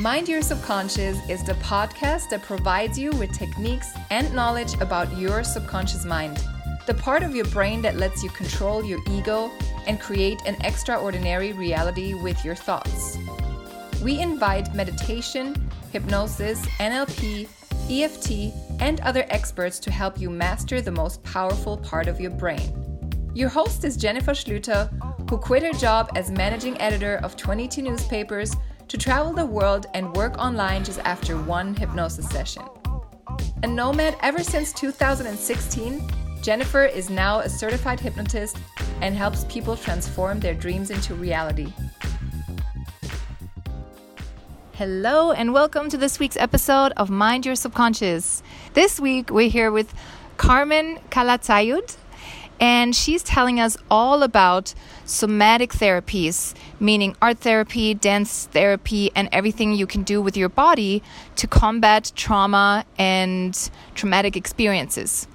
Mind Your Subconscious is the podcast that provides you with techniques and knowledge about your subconscious mind, the part of your brain that lets you control your ego and create an extraordinary reality with your thoughts. We invite meditation, hypnosis, NLP, EFT, and other experts to help you master the most powerful part of your brain. Your host is Jennifer Schlüter, who quit her job as managing editor of 22 newspapers to travel the world and work online just after one hypnosis session. A nomad ever since 2016, Jennifer is now a certified hypnotist and helps people transform their dreams into reality. Hello, and welcome to this week's episode of Mind Your Subconscious. This week, we're here with Carmen Calatayud, and she's telling us all about somatic therapies, meaning art therapy, dance therapy, and everything you can do with your body to combat trauma and traumatic experiences.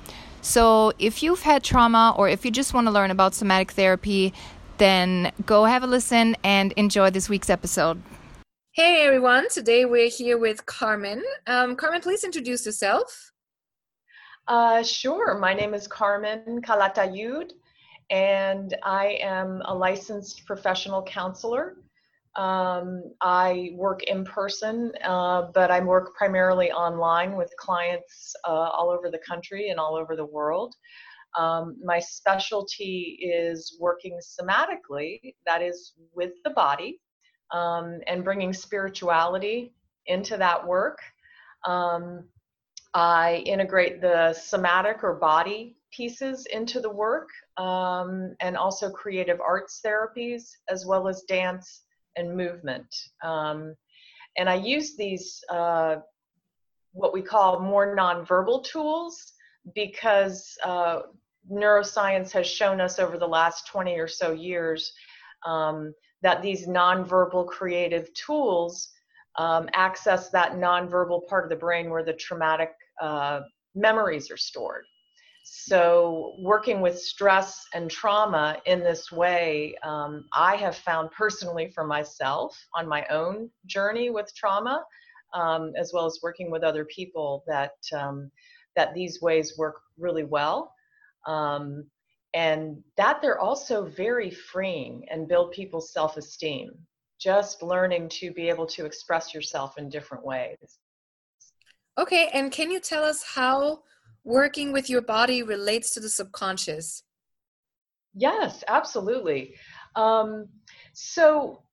So, if you've had trauma or if you just want to learn about somatic therapy, then go have a listen and enjoy this week's episode. Hey everyone, today we're here with Carmen. Um, Carmen, please introduce yourself. Uh, sure. My name is Carmen Calatayud, and I am a licensed professional counselor. Um, I work in person, uh, but I work primarily online with clients uh, all over the country and all over the world. Um, my specialty is working somatically, that is, with the body, um, and bringing spirituality into that work. Um, I integrate the somatic or body pieces into the work um, and also creative arts therapies as well as dance and movement. Um, and I use these, uh, what we call more nonverbal tools, because uh, neuroscience has shown us over the last 20 or so years um, that these nonverbal creative tools um, access that nonverbal part of the brain where the traumatic uh, memories are stored. So, working with stress and trauma in this way, um, I have found personally for myself on my own journey with trauma, um, as well as working with other people, that um, that these ways work really well, um, and that they're also very freeing and build people's self-esteem. Just learning to be able to express yourself in different ways. Okay, and can you tell us how working with your body relates to the subconscious? Yes, absolutely. Um, so,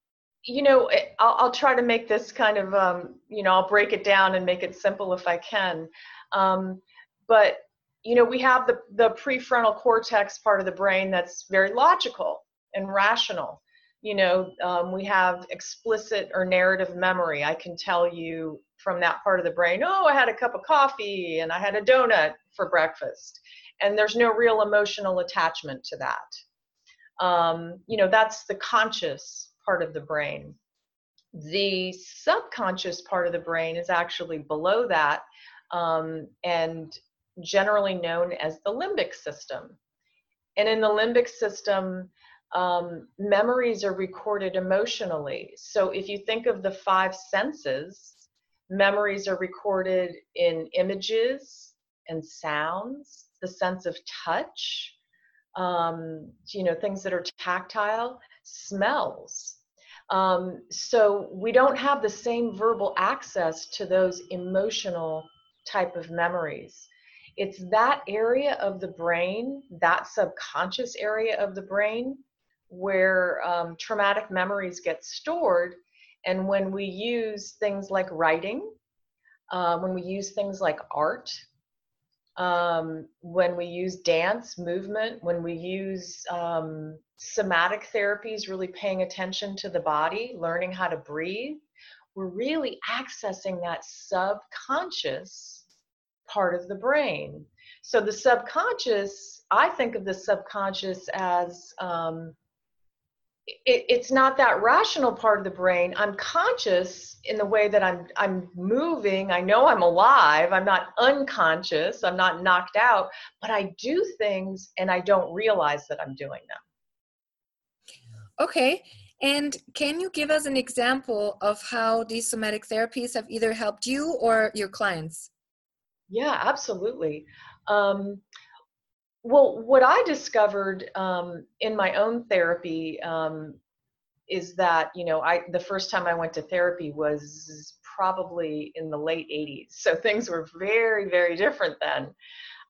you know, eh, I'll, I'll, try to make this kind of, um, you know, I'll break it down and make it simple if I can. Um, but, you know, we have the, the prefrontal cortex part of the brain that's very logical and rational you know, um, we have explicit or narrative memory. I can tell you from that part of the brain, oh, I had a cup of coffee and I had a donut for breakfast. And there's no real emotional attachment to that. Um, you know, that's the conscious part of the brain. The subconscious part of the brain is actually below that um, and generally known as the limbic system. And in the limbic system, um, memories are recorded emotionally. So if you think of the five senses, memories are recorded in images and sounds, the sense of touch, um, you know, things that are tactile, smells. Um, so we don't have the same verbal access to those emotional type of memories. It's that area of the brain, that subconscious area of the brain, where um, traumatic memories get stored. And when we use things like writing, uh, when we use things like art, um, when we use dance, movement, when we use um, somatic therapies, really paying attention to the body, learning how to breathe, we're really accessing that subconscious part of the brain. So the subconscious, I think of the subconscious as um, it, it's not that rational part of the brain. I'm conscious in the way that i'm i'm moving. I know i'm alive. I'm not unconscious. I'm not knocked out. But i do things and i don't realize that i'm doing them. Okay. And can you give us an example of how these somatic therapies have either helped you or your clients? Yeah, absolutely. Um, well, what I discovered um, in my own therapy um, is that you know I the first time I went to therapy was probably in the late 80s, so things were very very different then.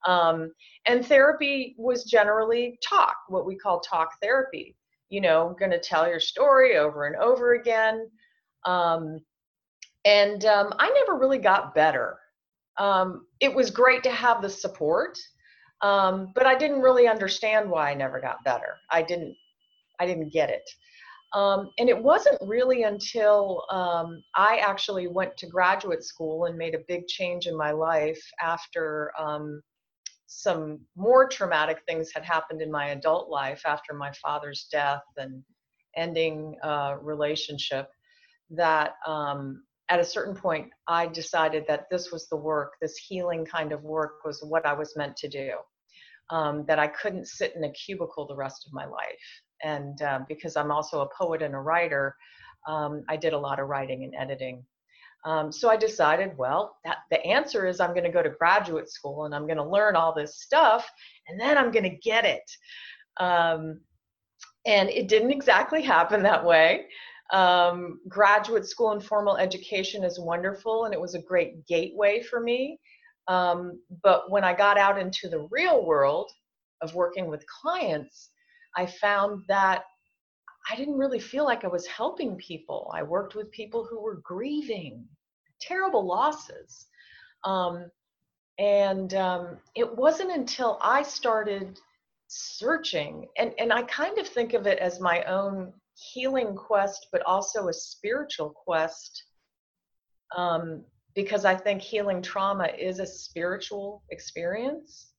Um, and therapy was generally talk, what we call talk therapy. You know, going to tell your story over and over again. Um, and um, I never really got better. Um, it was great to have the support, um, but I didn't really understand why I never got better. I didn't, I didn't get it. Um, and it wasn't really until um, I actually went to graduate school and made a big change in my life after um, some more traumatic things had happened in my adult life after my father's death and ending uh, relationship that um, at a certain point i decided that this was the work this healing kind of work was what i was meant to do um, that i couldn't sit in a cubicle the rest of my life and uh, because i'm also a poet and a writer um, i did a lot of writing and editing um, so I decided, well, that, the answer is I'm going to go to graduate school and I'm going to learn all this stuff and then I'm going to get it. Um, and it didn't exactly happen that way. Um, graduate school and formal education is wonderful and it was a great gateway for me. Um, but when I got out into the real world of working with clients, I found that I didn't really feel like I was helping people. I worked with people who were grieving terrible losses. Um, and um, it wasn't until I started searching, and, and I kind of think of it as my own healing quest, but also a spiritual quest, um, because I think healing trauma is a spiritual experience.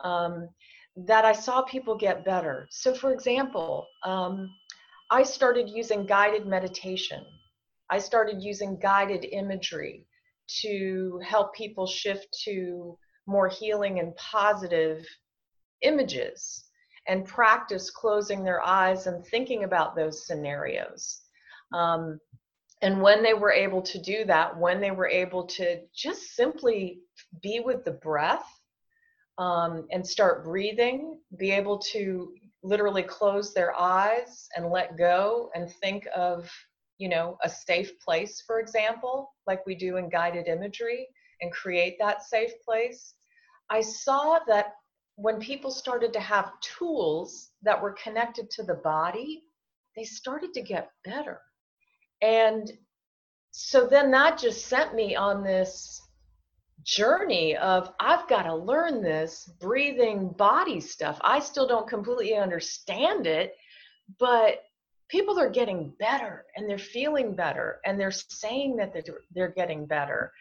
Um, that I saw people get better. So, for example, um, I started using guided meditation. I started using guided imagery to help people shift to more healing and positive images and practice closing their eyes and thinking about those scenarios. Um, and when they were able to do that, when they were able to just simply be with the breath um, and start breathing, be able to literally close their eyes and let go and think of, you know, a safe place, for example, like we do in guided imagery, and create that safe place. I saw that when people started to have tools that were connected to the body, they started to get better. And so then that just sent me on this journey of I've got to learn this breathing body stuff. I still don't completely understand it, but people are getting better and they're feeling better and they're saying that they're, they're getting better.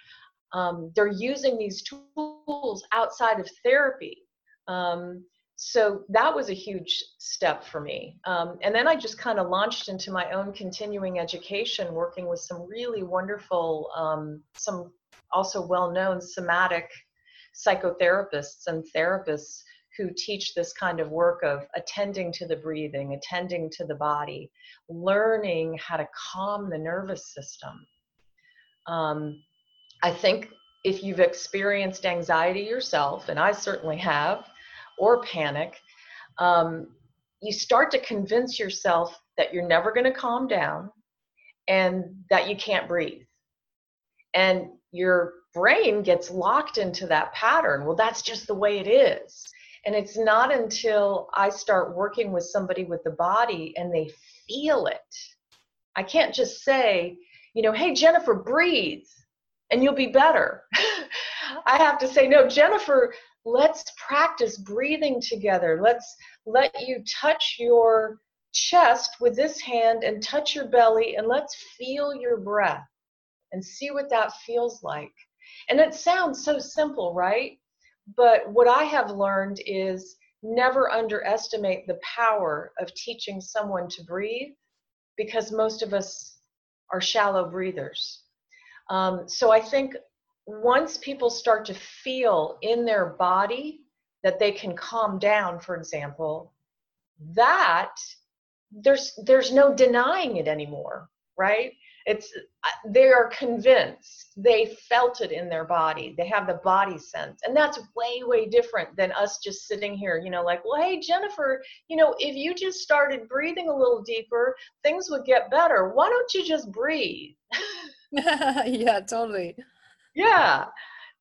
Um, they're using these tools outside of therapy. Um, so that was a huge step for me. Um, and then I just kind of launched into my own continuing education, working with some really wonderful, um, some also well-known somatic psychotherapists and therapists who teach this kind of work of attending to the breathing, attending to the body, learning how to calm the nervous system. Um, I think if you've experienced anxiety yourself, and I certainly have, or panic, um, you start to convince yourself that you're never going to calm down and that you can't breathe. And your brain gets locked into that pattern. Well, that's just the way it is. And it's not until I start working with somebody with the body and they feel it. I can't just say, you know, hey, Jennifer, breathe and you'll be better. I have to say, no, Jennifer, let's practice breathing together. Let's let you touch your chest with this hand and touch your belly and let's feel your breath and see what that feels like. And it sounds so simple, right? But what I have learned is never underestimate the power of teaching someone to breathe because most of us are shallow breathers. Um, so I think once people start to feel in their body that they can calm down, for example, that there's there's no denying it anymore right? It's uh, they are convinced they felt it in their body they have the body sense and that's way way different than us just sitting here you know like well hey jennifer you know if you just started breathing a little deeper things would get better. Why don't you just breathe? Yeah totally yeah.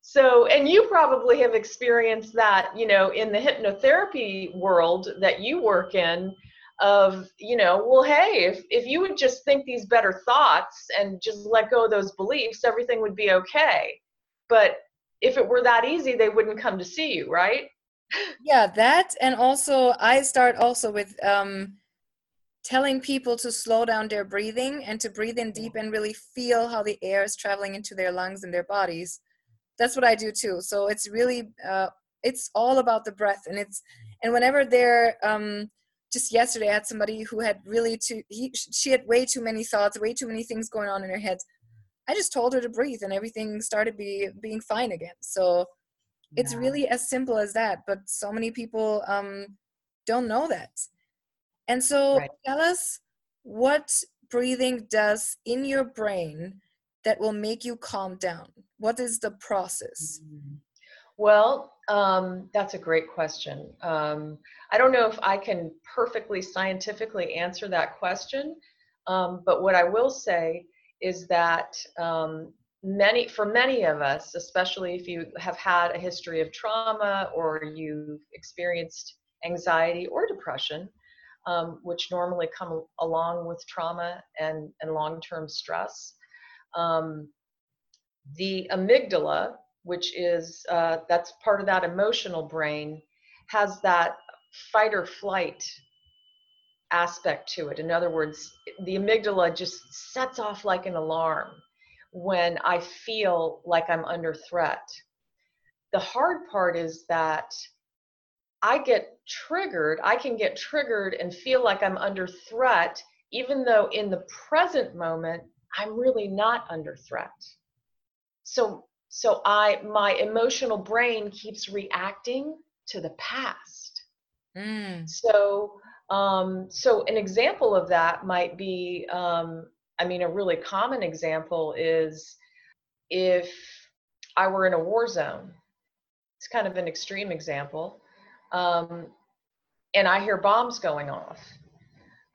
So and you probably have experienced that you know in the hypnotherapy world that you work in of you know well hey if, if you would just think these better thoughts and just let go of those beliefs everything would be okay. But if it were that easy they wouldn't come to see you right? Yeah that and also i start also with um telling people to slow down their breathing and to breathe in deep and really feel how the air is traveling into their lungs and their bodies that's what i do too so it's really uh, it's all about the breath and it's and whenever they're um just yesterday I had somebody who had really too he she had way too many thoughts, way too many things going on in her head. I just told her to breathe and everything started be being fine again. So it's really as simple as that, but so many people um don't know that. And so right. tell us what breathing does in your brain that will make you calm down. What is the process? Mm-hmm. Well, um, that's a great question. Um, I don't know if I can perfectly scientifically answer that question, um, but what I will say is that um, many, for many of us, especially if you have had a history of trauma or you've experienced anxiety or depression, um, which normally come along with trauma and, and long-term stress, um, the amygdala, which is uh, that's part of that emotional brain, has that fight or flight aspect to it. In other words, the amygdala just sets off like an alarm when I feel like I'm under threat. The hard part is that I get triggered, I can get triggered and feel like I'm under threat, even though in the present moment, I'm really not under threat. So so I my emotional brain keeps reacting to the past. Mm. So um, so an example of that might be um, I mean a really common example is if I were in a war zone. It's kind of an extreme example. Um, and I hear bombs going off.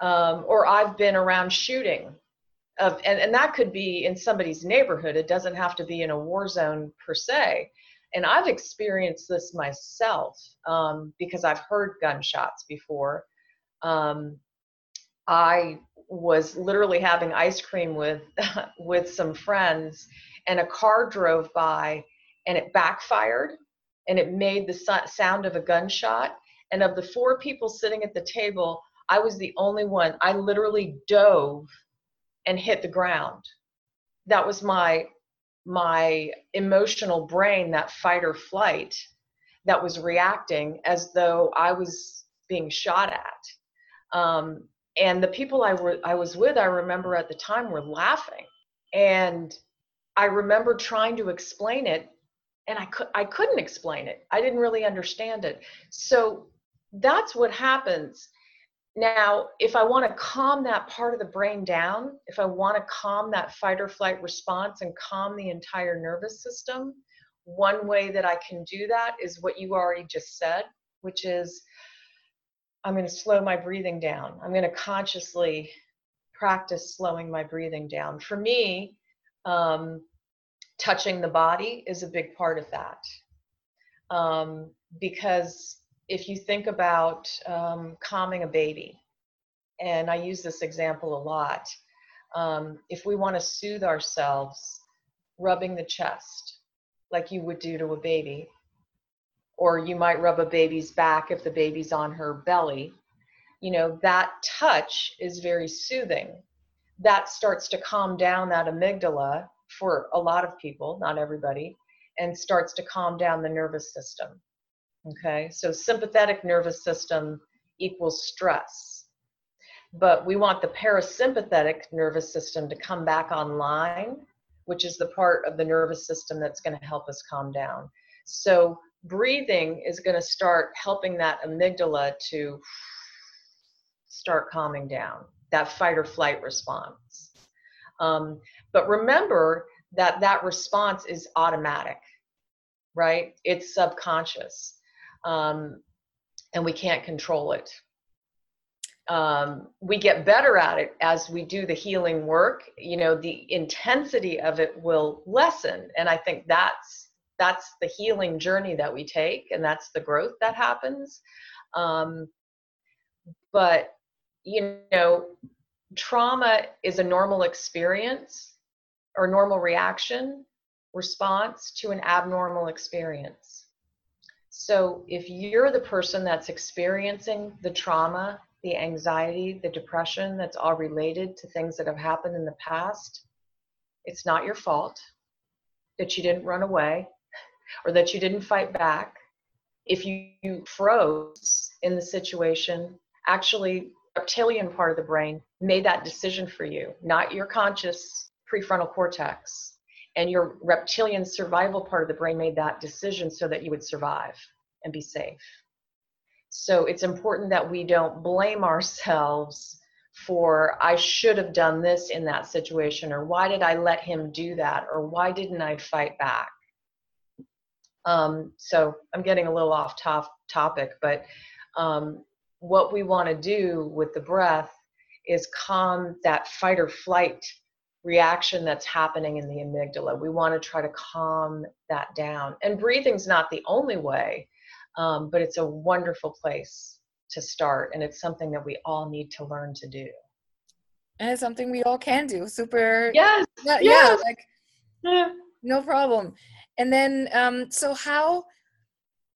Um, or I've been around shooting of and, and that could be in somebody's neighborhood. It doesn't have to be in a war zone per se. And i've experienced this myself um, because i've heard gunshots before. Um, i was literally having ice cream with with some friends and a car drove by and it backfired and it made the sound of a gunshot and of the four people sitting at the table i was the only one i literally dove and hit the ground. That was my my emotional brain, that fight or flight, that was reacting as though I was being shot at. Um, and the people I, I was with, I remember at the time, were laughing. And I remember trying to explain it, and I, could, I couldn't explain it. I didn't really understand it. So that's what happens now, if I want to calm that part of the brain down, if I want to calm that fight or flight response and calm the entire nervous system, one way that I can do that is what you already just said, which is I'm going to slow my breathing down. I'm going to consciously practice slowing my breathing down. For me, um, touching the body is a big part of that. Um, because if you think about um, calming a baby, and I use this example a lot, um, if we want to soothe ourselves, rubbing the chest like you would do to a baby, or you might rub a baby's back if the baby's on her belly, you know, that touch is very soothing. That starts to calm down that amygdala for a lot of people, not everybody, and starts to calm down the nervous system. Okay, so sympathetic nervous system equals stress. But we want the parasympathetic nervous system to come back online, which is the part of the nervous system that's going to help us calm down. So breathing is going to start helping that amygdala to start calming down, that fight or flight response. Um, but remember that that response is automatic, right? It's subconscious, um, and we can't control it. Um, we get better at it as we do the healing work. You know, the intensity of it will lessen, and I think that's that's the healing journey that we take, and that's the growth that happens. Um, but you know, trauma is a normal experience or normal reaction response to an abnormal experience. So if you're the person that's experiencing the trauma, the anxiety, the depression that's all related to things that have happened in the past, it's not your fault that you didn't run away or that you didn't fight back. If you, froze in the situation, actually reptilian part of the brain made that decision for you, not your conscious prefrontal cortex. And your reptilian survival part of the brain made that decision so that you would survive and be safe. So it's important that we don't blame ourselves for, I should have done this in that situation, or why did I let him do that, or why didn't I fight back? Um, so I'm getting a little off top, topic, but um, what we want to do with the breath is calm that fight or flight reaction that's happening in the amygdala. We want to try to calm that down. And breathing's not the only way, um, but it's a wonderful place to start. And it's something that we all need to learn to do. And it's something we all can do. Super. Yes. Yeah. yes. yeah like, yeah. No problem. And then, um, so how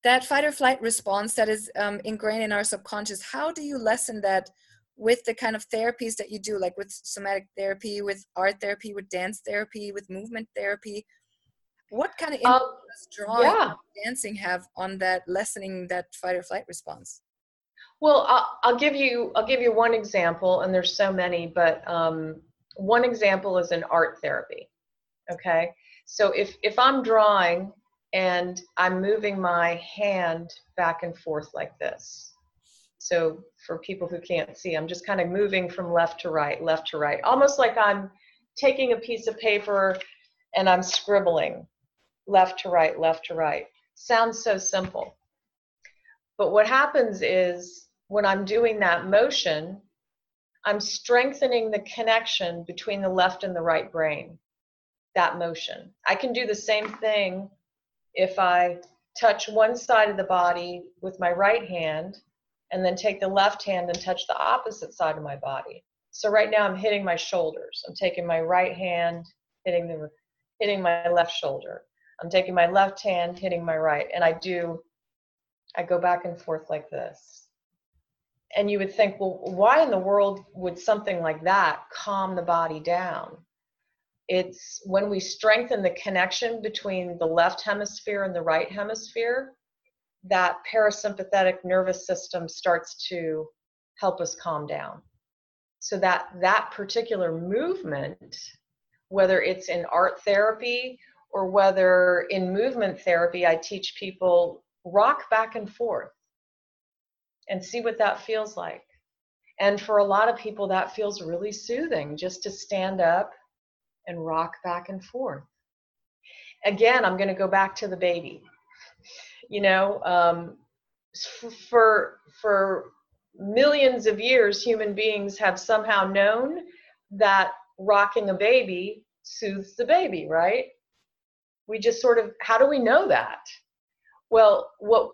that fight or flight response that is um, ingrained in our subconscious, how do you lessen that with the kind of therapies that you do, like with somatic therapy, with art therapy, with dance therapy, with movement therapy? What kind of impact um, does drawing yeah. dancing have on that lessening that fight or flight response? Well, I'll, I'll, give you I'll give you one example, and there's so many, but um, one example is an art therapy. Okay, so if if I'm drawing and I'm moving my hand back and forth like this. So for people who can't see, I'm just kind of moving from left to right, left to right, almost like I'm taking a piece of paper and I'm scribbling left to right, left to right. Sounds so simple. But what happens is when I'm doing that motion, I'm strengthening the connection between the left and the right brain, that motion. I can do the same thing if I touch one side of the body with my right hand and then take the left hand and touch the opposite side of my body. So right now I'm hitting my shoulders. I'm taking my right hand, hitting the hitting my left shoulder. I'm taking my left hand, hitting my right, and I do I go back and forth like this. And you would think, well, why in the world would something like that calm the body down? It's when we strengthen the connection between the left hemisphere and the right hemisphere that parasympathetic nervous system starts to help us calm down. So that that particular movement whether it's in art therapy or whether in movement therapy i teach people rock back and forth and see what that feels like. And for a lot of people that feels really soothing just to stand up and rock back and forth. Again, I'm going to go back to the baby. You know, um, for for millions of years, human beings have somehow known that rocking a baby soothes the baby, right? We just sort of, how do we know that? Well, what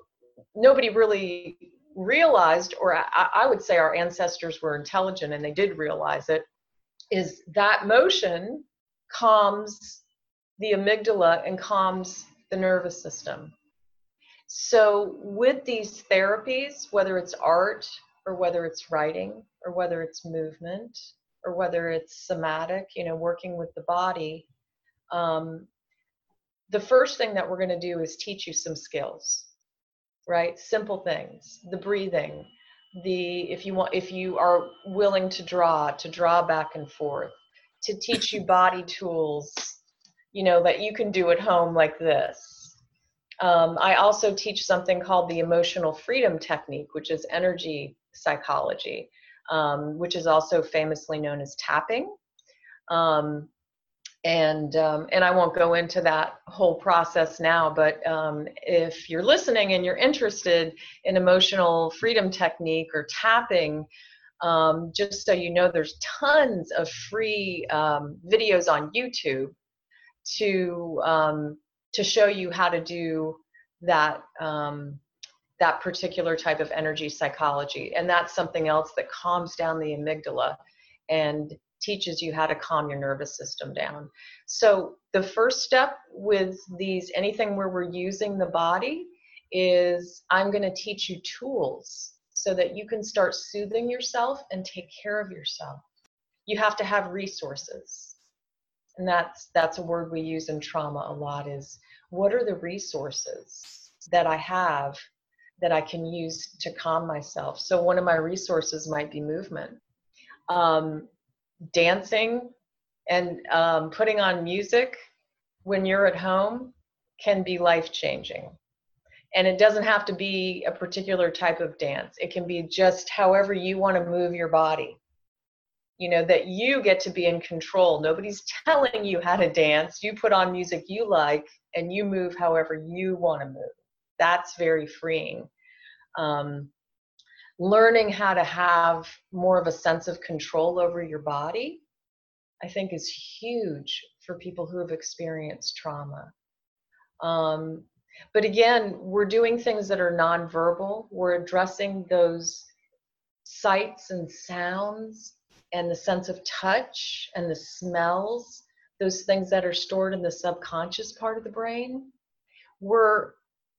nobody really realized, or I, I would say our ancestors were intelligent and they did realize it, is that motion calms the amygdala and calms the nervous system. So, with these therapies, whether it's art or whether it's writing or whether it's movement or whether it's somatic, you know, working with the body, um, the first thing that we're going to do is teach you some skills, right? Simple things, the breathing, the if you want if you are willing to draw to draw back and forth to teach you body tools, you know, that you can do at home like this. Um, I also teach something called the emotional freedom technique, which is energy psychology. um, which is also famously known as tapping. Um, and um, and I won't go into that whole process now. But um, if you're listening and you're interested in emotional freedom technique or tapping, um, just so you know, there's tons of free um, videos on YouTube to um, to show you how to do that um, that particular type of energy psychology, and that's something else that calms down the amygdala and teaches you how to calm your nervous system down. So the first step with these anything where we're using the body is I'm going to teach you tools so that you can start soothing yourself and take care of yourself. You have to have resources. And that's that's a word we use in trauma a lot is what are the resources that I have that I can use to calm myself? So one of my resources might be movement. Um, dancing and um, putting on music when you're at home can be life changing. And it doesn't have to be a particular type of dance, it can be just however you want to move your body. You know, that you get to be in control. Nobody's telling you how to dance. You put on music you like and you move however you want to move. That's very freeing. Um, learning how to have more of a sense of control over your body, I think is huge for people who have experienced trauma. Um, but again, we're doing things that are nonverbal. We're addressing those sights and sounds and the sense of touch and the smells, those things that are stored in the subconscious part of the brain. We're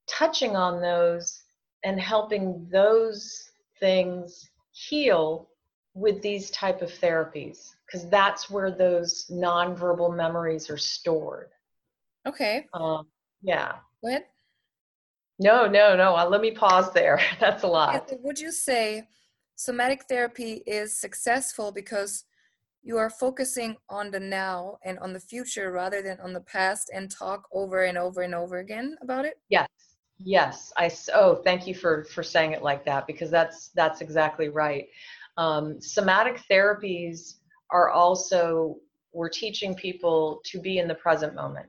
touching on those and helping those things heal with these type of therapies because that's where those nonverbal memories are stored. Okay. Um, yeah. Go ahead. No, no, no. Uh, let me pause there. That's a lot. Would you say somatic therapy is successful because you are focusing on the now and on the future rather than on the past and talk over and over and over again about it? Yes. Yes, I oh thank you for for saying it like that because that's that's exactly right. Um, somatic therapies are also we're teaching people to be in the present moment,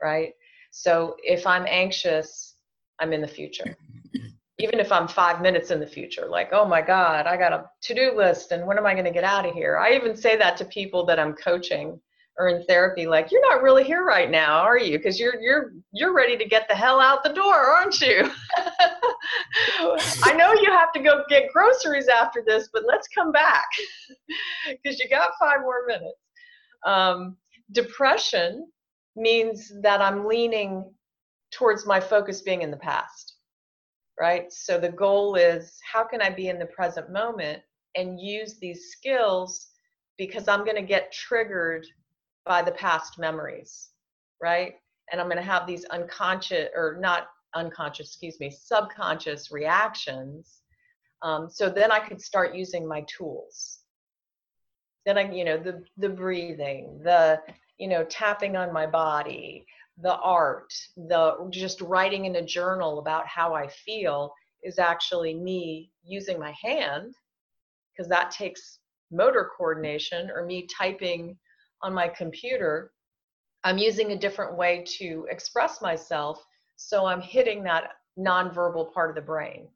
right? So if I'm anxious, I'm in the future. Even if I'm five minutes in the future, like, oh my God, I got a to do list and when am I going to get out of here? I even say that to people that I'm coaching or in therapy like you're not really here right now are you because you're you're you're ready to get the hell out the door aren't you i know you have to go get groceries after this but let's come back because you got five more minutes um, depression means that i'm leaning towards my focus being in the past right so the goal is how can i be in the present moment and use these skills because i'm going to get triggered by the past memories, right? And I'm going to have these unconscious, or not unconscious, excuse me, subconscious reactions. Um, so then I could start using my tools. Then I, you know, the the breathing, the you know, tapping on my body, the art, the just writing in a journal about how I feel is actually me using my hand because that takes motor coordination or me typing on my computer, I'm using a different way to express myself. So I'm hitting that nonverbal part of the brain.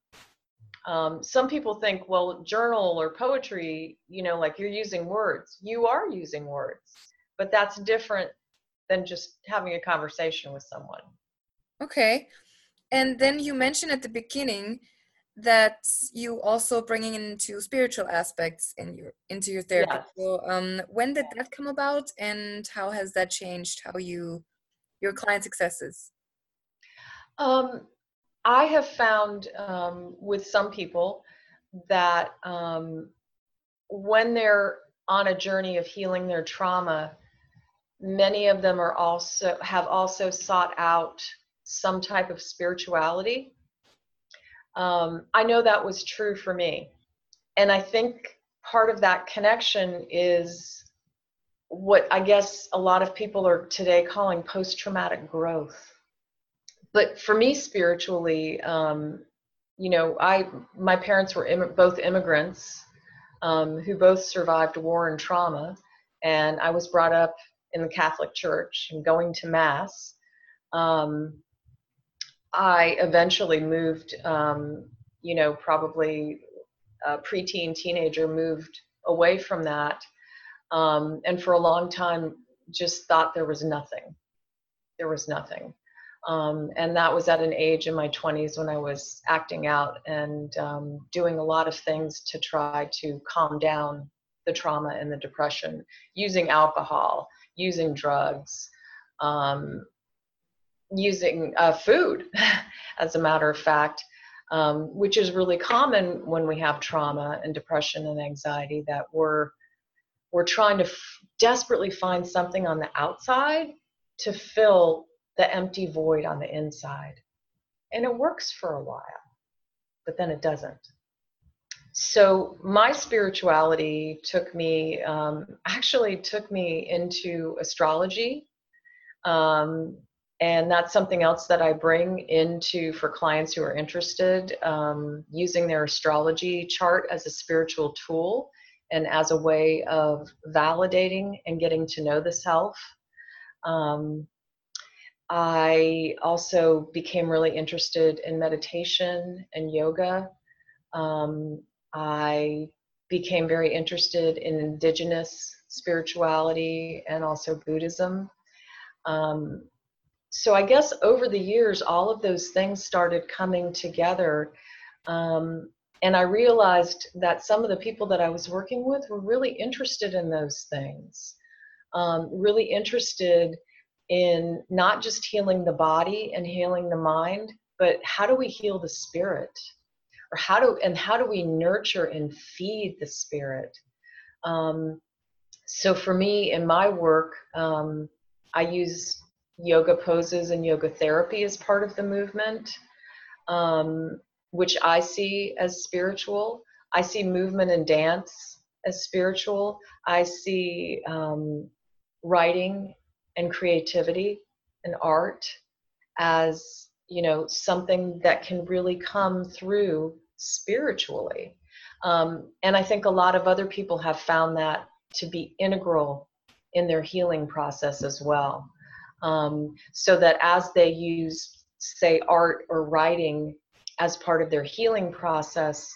Um, some people think, well, journal or poetry, you know, like you're using words. You are using words, but that's different than just having a conversation with someone. Okay. And then you mentioned at the beginning that you also bringing into spiritual aspects in your into your therapy. Yes. So um, when did that come about, and how has that changed how you your client successes? Um, I have found um, with some people that um, when they're on a journey of healing their trauma, many of them are also have also sought out some type of spirituality um, I know that was true for me. And I think part of that connection is what I guess a lot of people are today calling post traumatic growth. But for me, spiritually, um, you know, I my parents were Im- both immigrants. um, who both survived war and trauma. And I was brought up in the Catholic Church and going to Mass. Um, I eventually moved, um, you know, probably a preteen teenager, moved away from that. Um, and for a long time, just thought there was nothing. There was nothing. Um, and that was at an age in my 20s when I was acting out and um, doing a lot of things to try to calm down the trauma and the depression, using alcohol, using drugs, um, using uh, food, as a matter of fact, um, which is really common when we have trauma and depression and anxiety that we're we're trying to f- desperately find something on the outside to fill the empty void on the inside. And it works for a while, but then it doesn't. So my spirituality took me, um, actually took me into astrology. Um, and that's something else that I bring into for clients who are interested, um, using their astrology chart as a spiritual tool and as a way of validating and getting to know the self. Um, I also became really interested in meditation and yoga. Um, I became very interested in indigenous spirituality and also Buddhism. Um, so I guess over the years, all of those things started coming together. Um, and I realized that some of the people that I was working with were really interested in those things, um, really interested in not just healing the body and healing the mind, but how do we heal the spirit? Or how do and how do we nurture and feed the spirit? Um, so for me in my work, um, I use yoga poses and yoga therapy as part of the movement, um, which I see as spiritual. I see movement and dance as spiritual. I see um, writing and creativity and art as you know something that can really come through spiritually. Um, and i think a lot of other people have found that to be integral in their healing process as well. Um, so that as they use say art or writing as part of their healing process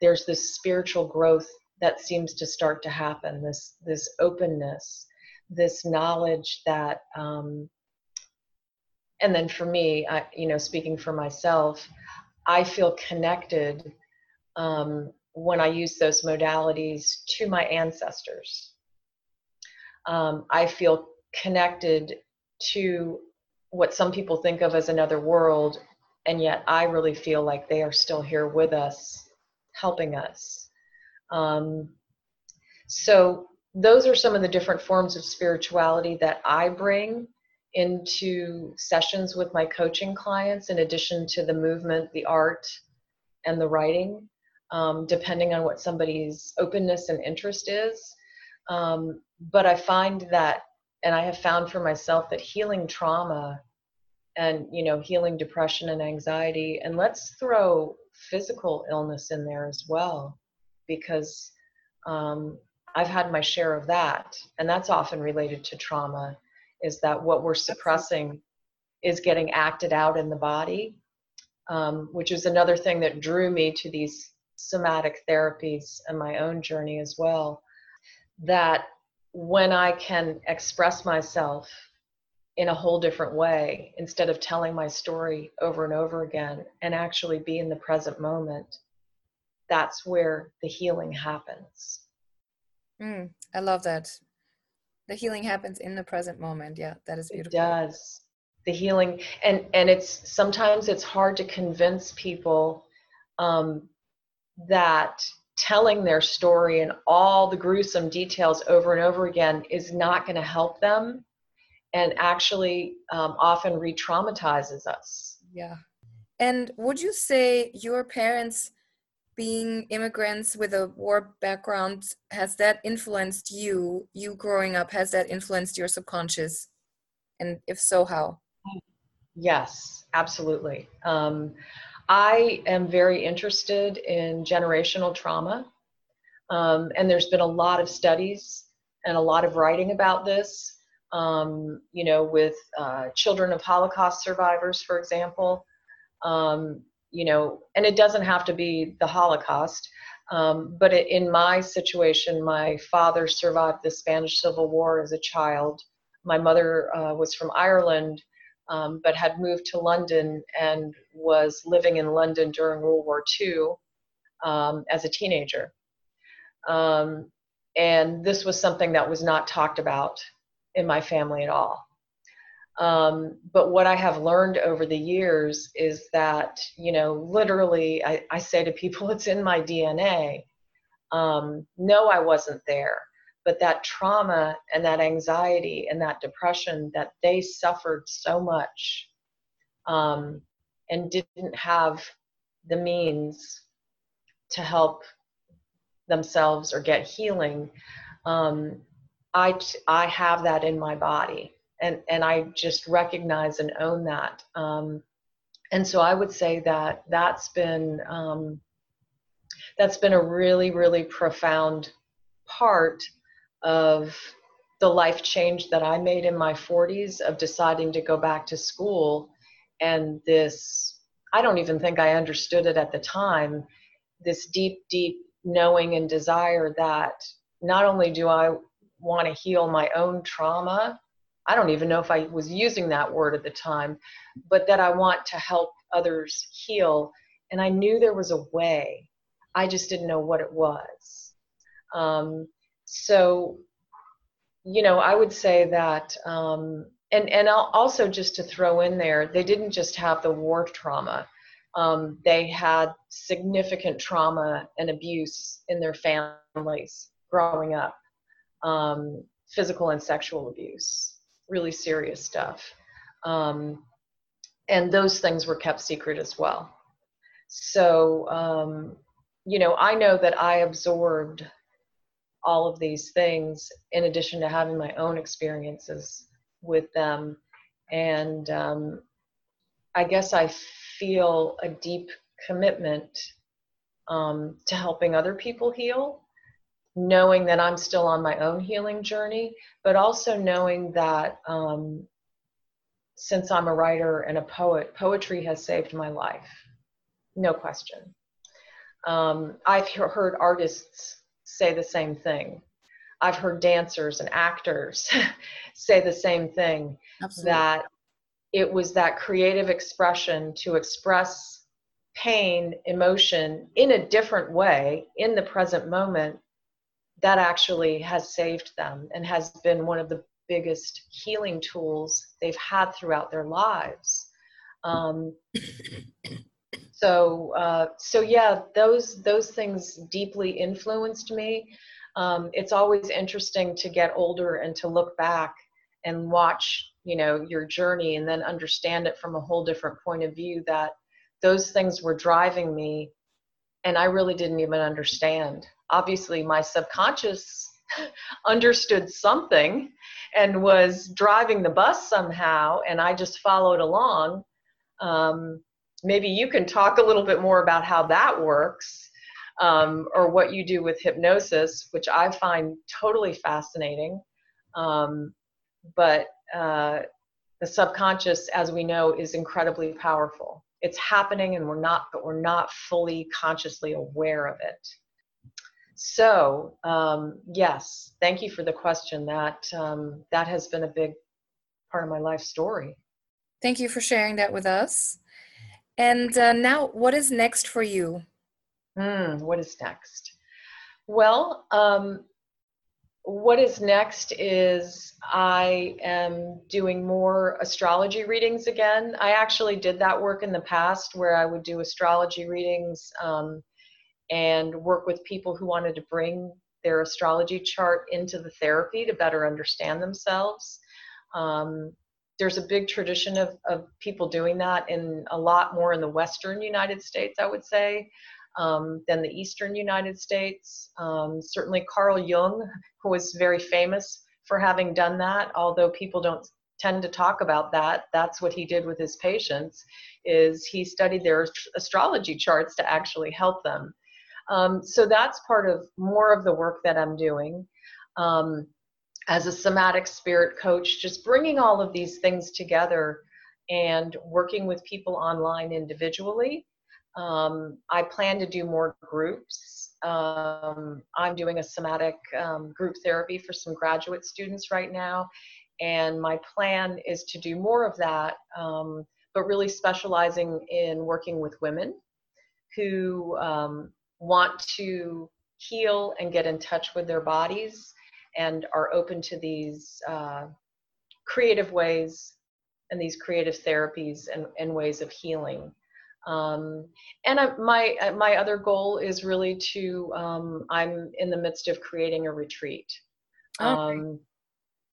there's this spiritual growth that seems to start to happen this this openness this knowledge that um, and then for me I, you know speaking for myself i feel connected um, when i use those modalities to my ancestors. Um, i feel connected to what some people think of as another world and yet i really feel like they are still here with us helping us. Um, so those are some of the different forms of spirituality that I bring into sessions with my coaching clients, in addition to the movement, the art, and the writing, um, depending on what somebody's openness and interest is. Um, but I find that, and I have found for myself that healing trauma and you know healing depression and anxiety and let's throw physical illness in there as well because um, I've had my share of that. And that's often related to trauma, is that what we're suppressing is getting acted out in the body, um, which is another thing that drew me to these somatic therapies and my own journey as well. That when I can express myself in a whole different way, instead of telling my story over and over again and actually be in the present moment, that's where the healing happens. Mm, I love that. The healing happens in the present moment. Yeah, that is beautiful. It does. The healing, and and it's sometimes it's hard to convince people um, that telling their story and all the gruesome details over and over again is not going to help them, and actually um, often re-traumatizes us. Yeah. And would you say your parents? Being immigrants with a war background has that influenced you you growing up has that influenced your subconscious? And if so how? Yes absolutely. Um, i am very interested in generational trauma. Um, and there's been a lot of studies and a lot of writing about this, um, you know, with uh, children of Holocaust survivors, for example. Um, you know, and it doesn't have to be the Holocaust. Um, but it, in my situation, my father survived the Spanish Civil War as a child. My mother uh, was from Ireland, um, but had moved to London and was living in London during World War II um, as a teenager. Um, and this was something that was not talked about in my family at all. Um, but what I have learned over the years is that, you know, literally, I, I say to people, it's in my DNA. Um, no, I wasn't there. But that trauma and that anxiety and that depression that they suffered so much um, and didn't have the means to help themselves or get healing, um, I, I have that in my body and and I just recognize and own that. Um, and so I would say that that's been um, that's been a really really profound part of the life change that I made in my 40s of deciding to go back to school and this I don't even think I understood it at the time this deep deep knowing and desire that not only do I want to heal my own trauma I don't even know if I was using that word at the time, but that I want to help others heal. And I knew there was a way. I just didn't know what it was. Um, so, you know, I would say that, um, and and also just to throw in there, they didn't just have the war trauma. Um, they had significant trauma and abuse in their families growing up, um, physical and sexual abuse really serious stuff. Um, and those things were kept secret as well. So, um, you know, I know that I absorbed all of these things in addition to having my own experiences with them. And um, I guess I feel a deep commitment um, to helping other people heal knowing that I'm still on my own healing journey, but also knowing that um, since I'm a writer and a poet, poetry has saved my life. No question. Um, I've heard artists say the same thing. I've heard dancers and actors say the same thing Absolutely. that it was that creative expression to express pain, emotion in a different way in the present moment that actually has saved them and has been one of the biggest healing tools they've had throughout their lives. Um, so, uh, so yeah, those those things deeply influenced me. Um, it's always interesting to get older and to look back and watch, you know, your journey and then understand it from a whole different point of view. That those things were driving me, and I really didn't even understand obviously my subconscious understood something and was driving the bus somehow and i just followed along. Um, maybe you can talk a little bit more about how that works um, or what you do with hypnosis which i find totally fascinating. Um, but uh, the subconscious as we know is incredibly powerful. It's happening and we're not but we're not fully consciously aware of it so um, yes, thank you for the question. That um, that has been a big part of my life story. Thank you for sharing that with us. And uh, now, what is next for you? Mm, what is next? Well, um, what is next is I am doing more astrology readings again. I actually did that work in the past where I would do astrology readings um, and work with people who wanted to bring their astrology chart into the therapy to better understand themselves. Um, there's a big tradition of, of people doing that in a lot more in the western United States, I would say, um, than the eastern United States. Um, certainly, Carl Jung, who was very famous for having done that, although people don't tend to talk about that that's what he did with his patients is he studied their astrology charts to actually help them Um, so that's part of more of the work that I'm doing. Um, as a somatic spirit coach, just bringing all of these things together and working with people online individually. Um, I plan to do more groups. Um, I'm doing a somatic um, group therapy for some graduate students right now, and my plan is to do more of that, um, but really specializing in working with women who um, want to heal and get in touch with their bodies and are open to these uh, creative ways and these creative therapies and, and ways of healing. Um, and I, my uh, my other goal is really to um, I'm in the midst of creating a retreat. Okay. Um,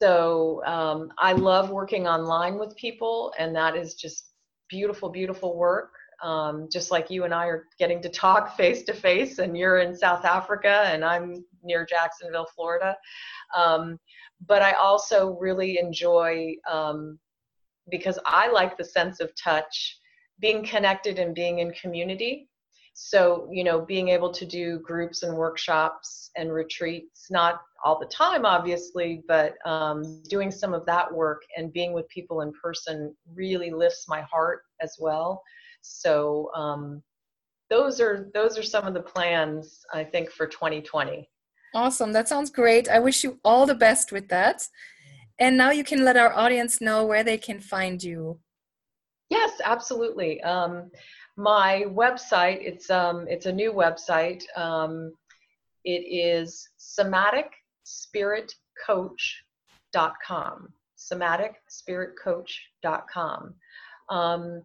so um, I love working online with people, and that is just beautiful, beautiful work. Um, just like you and I are getting to talk face to face, and you're in South Africa, and I'm near Jacksonville, Florida. Um, but I also really enjoy um, because I like the sense of touch, being connected and being in community. So, you know, being able to do groups and workshops and retreats, not all the time, obviously, but um, doing some of that work and being with people in person really lifts my heart as well. So, um, those are those are some of the plans I think for 2020. Awesome. That sounds great. I wish you all the best with that. And now you can let our audience know where they can find you. Yes, absolutely. Um, my website, it's um, it's a new website. Um, it is somaticspiritcoach.com. Somaticspiritcoach.com. Um,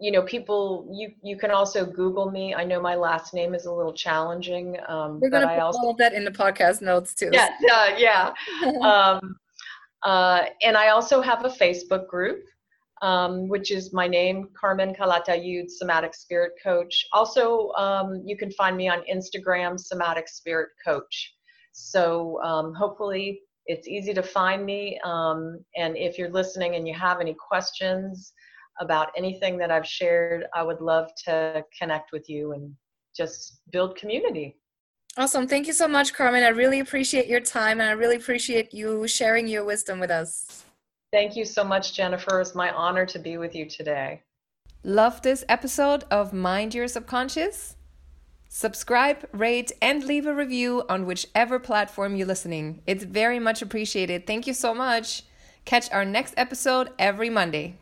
you know, people, you you can also Google me. I know my last name is a little challenging. Um, We're going to put also, all of that in the podcast notes too. Yeah, uh, yeah. um, uh, and I also have a Facebook group, um, which is my name, Carmen Calatayud, Somatic Spirit Coach. Also, um, you can find me on Instagram, Somatic Spirit Coach. So um, hopefully, it's easy to find me. Um, and if you're listening and you have any questions, about anything that I've shared, I would love to connect with you and just build community. Awesome. Thank you so much, Carmen. I really appreciate your time and I really appreciate you sharing your wisdom with us. Thank you so much, Jennifer. It's my honor to be with you today. Love this episode of Mind Your Subconscious? Subscribe, rate, and leave a review on whichever platform you're listening. It's very much appreciated. Thank you so much. Catch our next episode every Monday.